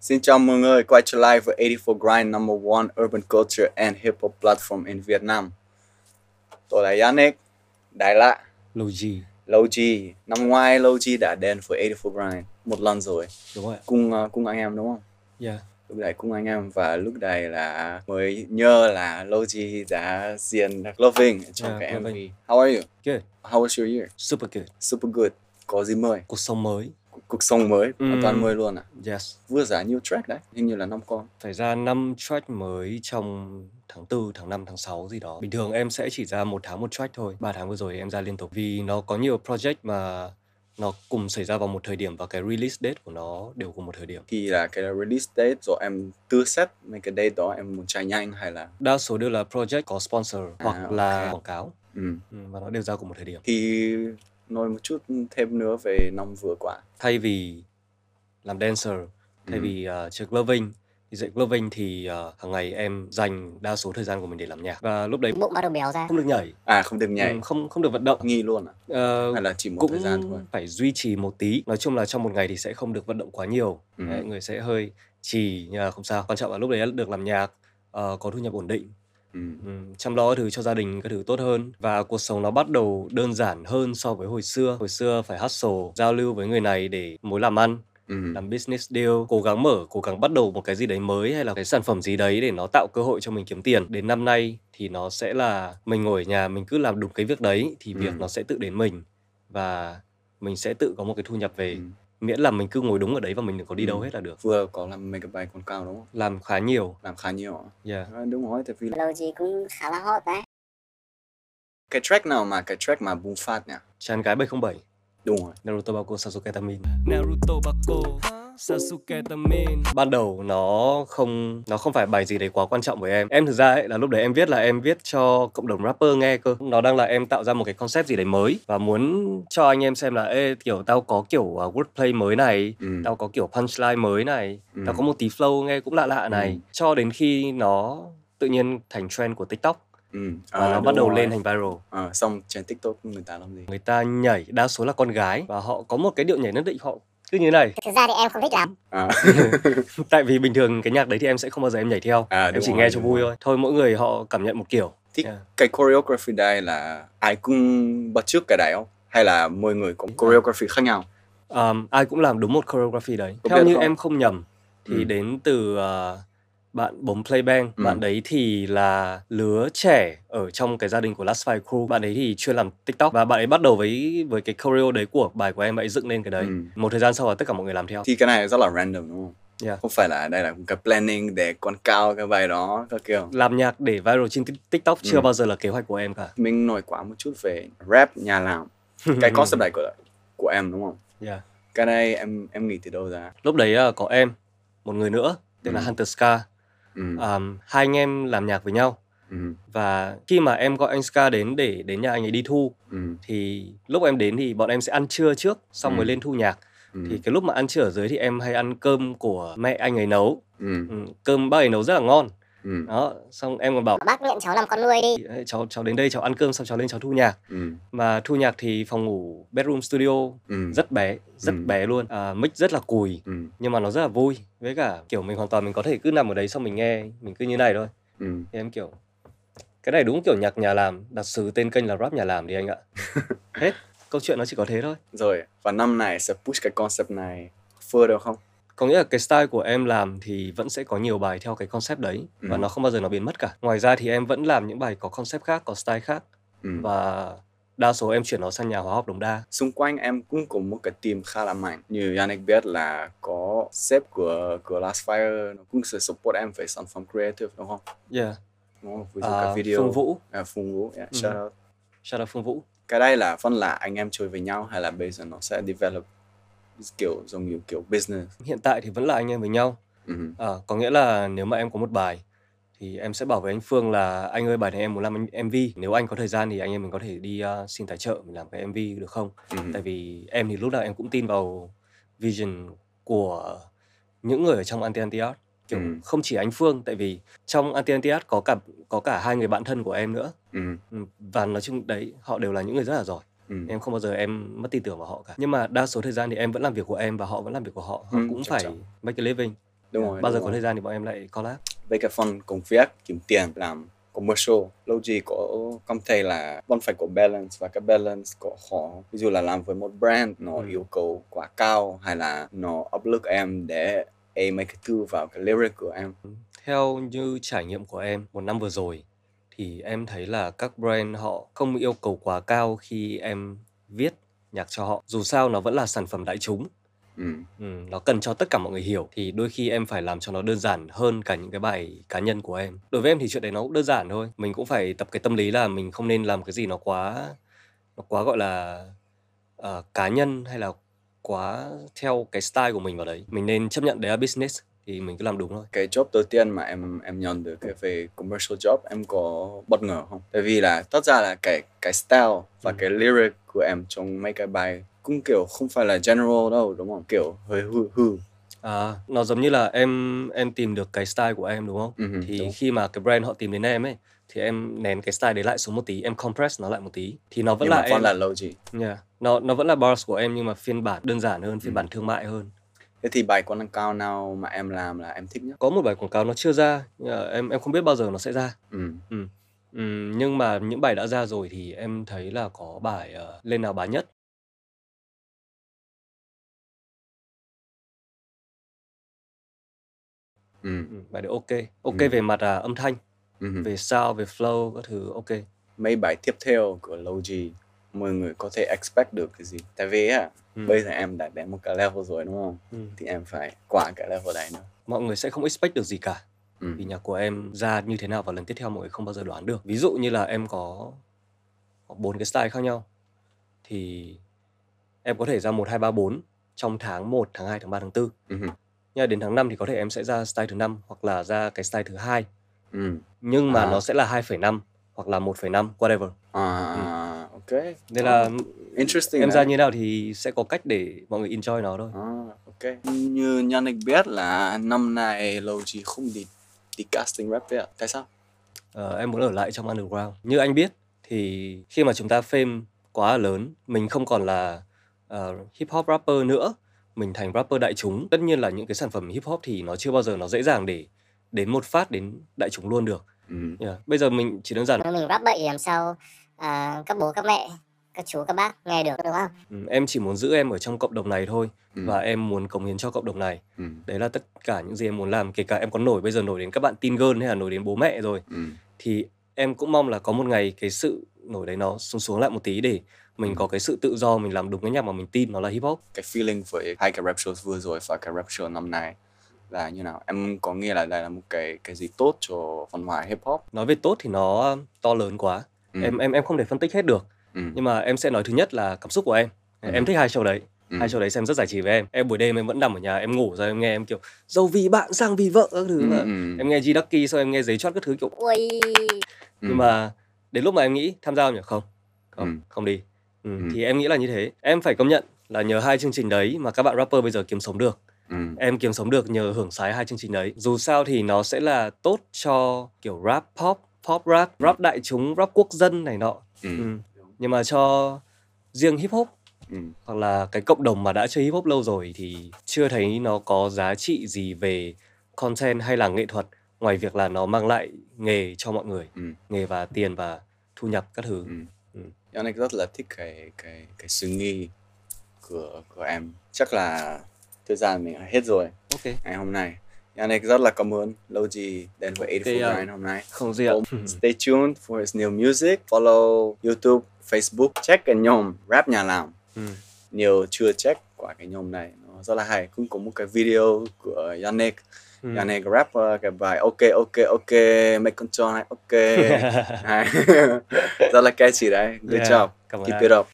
Xin chào mọi người, quay trở lại với 84 Grind number one urban culture and hip hop platform in Vietnam. Tôi là Yannick, Đại Lạ? Lâu G. Năm ngoái G đã đến với 84 Grind một lần rồi, Đúng rồi. cùng uh, cùng anh em đúng không? Yeah. Lúc đấy cùng anh em và lúc đấy là mới nhớ là G đã được Loving trong Yeah, cái MV. Loving. How are you? Good. How was your year? Super good. Super good. Có gì mới? Cuộc sống mới. Cuộc- sống mới, Ừm. toàn mới luôn à? Yes. Vừa ra nhiều track đấy, hình như là năm con. Phải ra 5 track mới trong tháng 4, tháng 5, tháng 6 gì đó. Bình thường em sẽ chỉ ra một tháng một track thôi. 3 tháng vừa rồi em ra liên tục. Vì nó có nhiều project mà nó cùng xảy ra vào một thời điểm và cái release date của nó đều cùng một thời điểm. thì là cái release date rồi em tự set mấy cái date đó em muốn chạy nhanh hay là Đa số đều là project có sponsor hoặc À, là quảng cáo ừ. ừ, và nó đều ra cùng một thời điểm. thì nói một chút thêm nữa về năm vừa qua Thay vì làm dancer, thay Ừ. vì uh, chơi gloving thì dạy gloving thì uh, hàng ngày em dành đa số thời gian của mình để làm nhạc. Và lúc đấy bụng bắt đầu béo ra. không được nhảy. À không được nhảy. Ừ, không không được vận động. Nghi luôn à? Ờ, hay là chỉ một cũng thời gian thôi? phải duy trì một tí. Nói chung là trong một ngày thì sẽ không được vận động quá nhiều. Ừ. Đấy, người sẽ hơi trì nhưng mà không sao. Quan trọng là lúc đấy được làm nhạc ờ, có thu nhập ổn định ừ. ừ, chăm lo thứ cho gia đình các thứ tốt hơn và cuộc sống nó bắt đầu đơn giản hơn so với hồi xưa hồi xưa phải hustle giao lưu với người này để mối làm ăn Ừ. làm business deal cố gắng mở cố gắng bắt đầu một cái gì đấy mới hay là cái sản phẩm gì đấy để nó tạo cơ hội cho mình kiếm tiền đến năm nay thì nó sẽ là mình ngồi ở nhà mình cứ làm đúng cái việc đấy thì việc Ừ. nó sẽ tự đến mình và mình sẽ tự có một cái thu nhập về Ừ. miễn là mình cứ ngồi đúng ở đấy và mình đừng có đi đâu Ừ. hết là được. Vừa có làm mấy cái bài quảng cáo đúng không? Làm khá nhiều. Làm khá nhiều à? yeah. À, đúng rồi tại vì lâu gì cũng khá là hot đấy. Cái track nào mà cái track mà bùng phát nhỉ? Chán gái 707 đúng rồi. Naruto Bako Sasuke Tamin Naruto Bako Ban đầu nó không nó không phải bài gì đấy quá quan trọng với em Em thực ra ấy, là lúc đấy em viết là em viết cho cộng đồng rapper nghe cơ Nó đang là em tạo ra một cái concept gì đấy mới Và muốn cho anh em xem là Ê kiểu tao có kiểu uh, wordplay mới này ừ. Tao có kiểu punchline mới này Ừ. Tao có một tí flow nghe cũng lạ lạ này Ừ. Cho đến khi nó tự nhiên thành trend của TikTok Ừ. Và À, nó đúng bắt đầu rồi. lên thành viral à, xong trên tiktok người ta làm gì Người ta nhảy đa số là con gái Và họ có một cái điệu nhảy nhất định họ cứ như này thực ra thì em không thích lắm à. tại vì bình thường cái nhạc đấy thì em sẽ không bao giờ em nhảy theo À, em chỉ rồi, nghe cho vui rồi. thôi thôi mỗi người họ cảm nhận một kiểu thì Yeah. cái choreography đây là ai cũng bắt chước cái đấy không hay là mỗi người có choreography khác nhau um, ai cũng làm đúng một choreography đấy Có theo như không? em không nhầm thì Ừ. đến từ uh, bạn bóng playbank Ừ. bạn đấy thì là lứa trẻ ở trong cái gia đình của Last Five Crew bạn ấy thì chuyên làm tiktok và bạn ấy bắt đầu với với cái choreo đấy của bài của em bạn ấy dựng lên cái đấy Ừ. một thời gian sau là tất cả mọi người làm theo thì cái này rất là random đúng không Yeah. không phải là đây là một cái planning để quảng cáo cái bài đó các kiểu làm nhạc để viral trên Tik- tiktok chưa Ừ. bao giờ là kế hoạch của em cả mình nói quá một chút về rap nhà làm cái concept này của của em đúng không yeah. cái này em em nghĩ từ đâu ra lúc đấy uh, có em một người nữa tên là Ừ. Hunter Ska ừ. um, hai anh em làm nhạc với nhau Ừ. và khi mà em gọi anh Ska đến để đến nhà anh ấy đi thu Ừ. thì lúc em đến thì bọn em sẽ ăn trưa trước xong Ừ. mới lên thu nhạc Ừ. thì cái lúc mà ăn trưa ở dưới thì em hay ăn cơm của mẹ anh ấy nấu Ừ. ừ, cơm bác ấy nấu rất là ngon Ừ. đó xong em còn bảo bác nguyện cháu làm con nuôi đi "Ê, cháu cháu đến đây cháu ăn cơm xong cháu lên cháu thu nhạc Ừ. mà thu nhạc thì phòng ngủ bedroom studio Ừ. rất bé rất Ừ. bé luôn à, mic rất là cùi Ừ. nhưng mà nó rất là vui với cả kiểu mình hoàn toàn mình có thể cứ nằm ở đấy xong mình nghe mình cứ như này thôi Ừ. thì em kiểu cái này đúng kiểu nhạc nhà làm đặt xứ tên kênh là rap nhà làm đi anh ạ hết câu chuyện nó chỉ có thế thôi rồi và năm này sẽ push cái concept này further được không có nghĩa là cái style của em làm thì vẫn sẽ có nhiều bài theo cái concept đấy và Ừ. nó không bao giờ nó biến mất cả. Ngoài ra thì em vẫn làm những bài có concept khác có style khác ừ. và đa số em chuyển nó sang nhà hóa học đồng đa. Xung quanh em cũng có một cái team khá là mạnh. Như Yannick biết là có sếp của của Last Fire nó cũng sẽ support em về sản phẩm creative đúng không? Yeah. Đúng không? Ví dụ à, cái video. Phương vũ. À, Phương Vũ yeah, Ừ. shout out. Shout out phương vũ. Cái đây là phần là anh em chơi với nhau hay là bây giờ nó sẽ develop kiểu giống như kiểu business hiện tại thì vẫn là anh em với nhau ừ. à, có nghĩa là nếu mà em có một bài thì em sẽ bảo với anh Phương là anh ơi bài này em muốn làm MV nếu anh có thời gian thì anh em mình có thể đi uh, xin tài trợ mình làm cái MV được không Ừ. tại vì em thì lúc nào em cũng tin vào vision của những người ở trong anti anti art kiểu Ừ. không chỉ anh Phương tại vì trong anti anti art có cả có cả hai người bạn thân của em nữa Ừ. Ừ, và nói chung đấy họ đều là những người rất là giỏi Ừ. em không bao giờ em mất tin tưởng vào họ cả nhưng mà đa số thời gian thì em vẫn làm việc của em và họ vẫn làm việc của họ họ Ừ, cũng phải chắn. make a living đúng rồi bao giờ đúng có rồi. thời gian thì bọn em lại collab với cái phần công việc kiếm tiền làm commercial lâu gì có cảm thấy là vẫn phải có balance và cái balance có khó ví dụ là làm với một brand nó Ừ. yêu cầu quá cao hay là nó áp lực em để em make tư vào cái lyric của em Theo như trải nghiệm của em một năm vừa rồi thì em thấy là các brand họ không yêu cầu quá cao khi em viết nhạc cho họ. Dù sao nó vẫn là sản phẩm đại chúng. ừ. Ừ, nó cần cho tất cả mọi người hiểu thì đôi khi em phải làm cho nó đơn giản hơn cả những cái bài cá nhân của em. Đối với em thì chuyện đấy nó cũng đơn giản thôi. Mình cũng phải tập cái tâm lý là mình không nên làm cái gì nó quá nó quá gọi là ờ, cá nhân hay là quá theo cái style của mình vào đấy. Mình nên chấp nhận đấy là business thì mình cứ làm đúng thôi. cái job đầu tiên mà em em nhận được cái về commercial job em có bất ngờ không? Tại vì là thật ra là cái cái style và Ừ. cái lyric của em trong mấy cái bài cũng kiểu không phải là general đâu đúng không? Kiểu hơi hư hư. À, nó giống như là em em tìm được cái style của em đúng không? Ừ, thì đúng. khi mà cái brand họ tìm đến em ấy thì em nén cái style đấy lại xuống một tí, em compress nó lại một tí thì nó vẫn Nhưng là mà em. là lâu gì. Yeah. Nó nó vẫn là bars của em nhưng mà phiên bản đơn giản hơn, phiên Ừ. bản thương mại hơn. Thế thì bài quảng cáo nào mà em làm là em thích nhất? Có một bài quảng cáo nó chưa ra, mà em em không biết bao giờ nó sẽ ra. Ừ. Ừm, nhưng mà những bài đã ra rồi thì em thấy là có bài ờ, lên nào bán nhất. Ừ. Ừ, bài đấy ok. Ok Ừ. về mặt à, âm thanh, ừ. về sound, về flow các thứ ok. Mấy bài tiếp theo của gì mọi người có thể expect được cái gì? Tại vì á, Ừ. bây giờ em đã đến một cái level rồi đúng không? Ừ. Thì em phải qua cái level đấy nữa. Mọi người sẽ không expect được gì cả. Ừ. vì nhạc của em ra như thế nào vào lần tiếp theo mọi người không bao giờ đoán được ví dụ như là em có bốn cái style khác nhau thì em có thể ra một hai ba bốn trong tháng 1, tháng 2, tháng 3, tháng 4 Ừ. nhưng đến tháng 5 thì có thể em sẽ ra style thứ năm hoặc là ra cái style thứ hai Ừ. nhưng mà À. nó sẽ là 2,5 hoặc là 1,5 whatever À, ok. nên là interesting. em ra như nào thì sẽ có cách để mọi người enjoy nó thôi À, ok. Như Yannick biết là năm nay lâu gì không đi đi casting rap vậy ạ? Tại sao? Ờ, em muốn ở lại trong underground. Như anh biết thì khi mà chúng ta fame quá lớn, mình không còn là ờ, hip hop rapper nữa, mình thành rapper đại chúng. Tất nhiên là những cái sản phẩm hip hop thì nó chưa bao giờ nó dễ dàng để đến một phát đến đại chúng luôn được. Ừ. Yeah. Bây giờ mình chỉ đơn giản mình rap bậy làm sao à, các bố các mẹ các chú các bác nghe được đúng không ừ, em chỉ muốn giữ em ở trong cộng đồng này thôi Ừ. và em muốn cống hiến cho cộng đồng này. Ừ. Đấy là tất cả những gì em muốn làm, kể cả em có nổi bây giờ nổi đến các bạn teen girl hay là nổi đến bố mẹ rồi Ừ. thì em cũng mong là có một ngày cái sự nổi đấy nó xuống xuống lại một tí để mình Ừ. có cái sự tự do mình làm đúng cái nhạc mà mình tin nó là hip hop Cái feeling với hai cái rap shows vừa rồi và cái rap show năm nay là như nào? Em có nghĩ là đây là một cái cái gì tốt cho văn hóa hip hop? nói về tốt thì nó to lớn quá Ừ. em em em không thể phân tích hết được Ừ. nhưng mà em sẽ nói thứ nhất là cảm xúc của em Ừ. em thích hai show đấy Ừ. hai show đấy xem rất giải trí với em em buổi đêm em vẫn nằm ở nhà em ngủ rồi em nghe em kiểu dâu vì bạn sang vì vợ các thứ Ừ. mà Ừ. em nghe G Ducky xong em nghe giấy chót các thứ kiểu ui Ừ. nhưng mà đến lúc mà em nghĩ tham gia không nhỉ không không Ừ. không đi ừ. Ừ. thì em nghĩ là như thế em phải công nhận là nhờ hai chương trình đấy mà các bạn rapper bây giờ kiếm sống được Ừ. em kiếm sống được nhờ hưởng sái hai chương trình đấy dù sao thì nó sẽ là tốt cho kiểu rap pop pop rap rap đại chúng rap quốc dân này nọ Ừ. ừ. nhưng mà cho riêng hip hop Ừ. hoặc là cái cộng đồng mà đã chơi hip hop lâu rồi thì chưa thấy nó có giá trị gì về content hay là nghệ thuật ngoài việc là nó mang lại nghề cho mọi người Ừ. nghề và tiền và thu nhập các thứ Ừ. Ừ. Yannick rất là thích cái cái cái suy nghĩ của của em. Chắc là thời gian mình hết rồi ok ngày hôm nay. Yannick rất là cảm ơn lâu gì đến với 84 Ok, uh, Grind hôm nay. không gì ạ Stay tuned for his new music. Follow YouTube, Facebook. Check cái nhóm rap nhà làm. ừ. Nhiều chưa check qua cái nhóm này. Nó rất là hay. Cũng có một cái video của Yannick. Ừ. Yannick rap uh, cái bài ok ok ok make control này ok. Rất là catchy đấy. Good Yeah, job. cảm ơn Keep it up.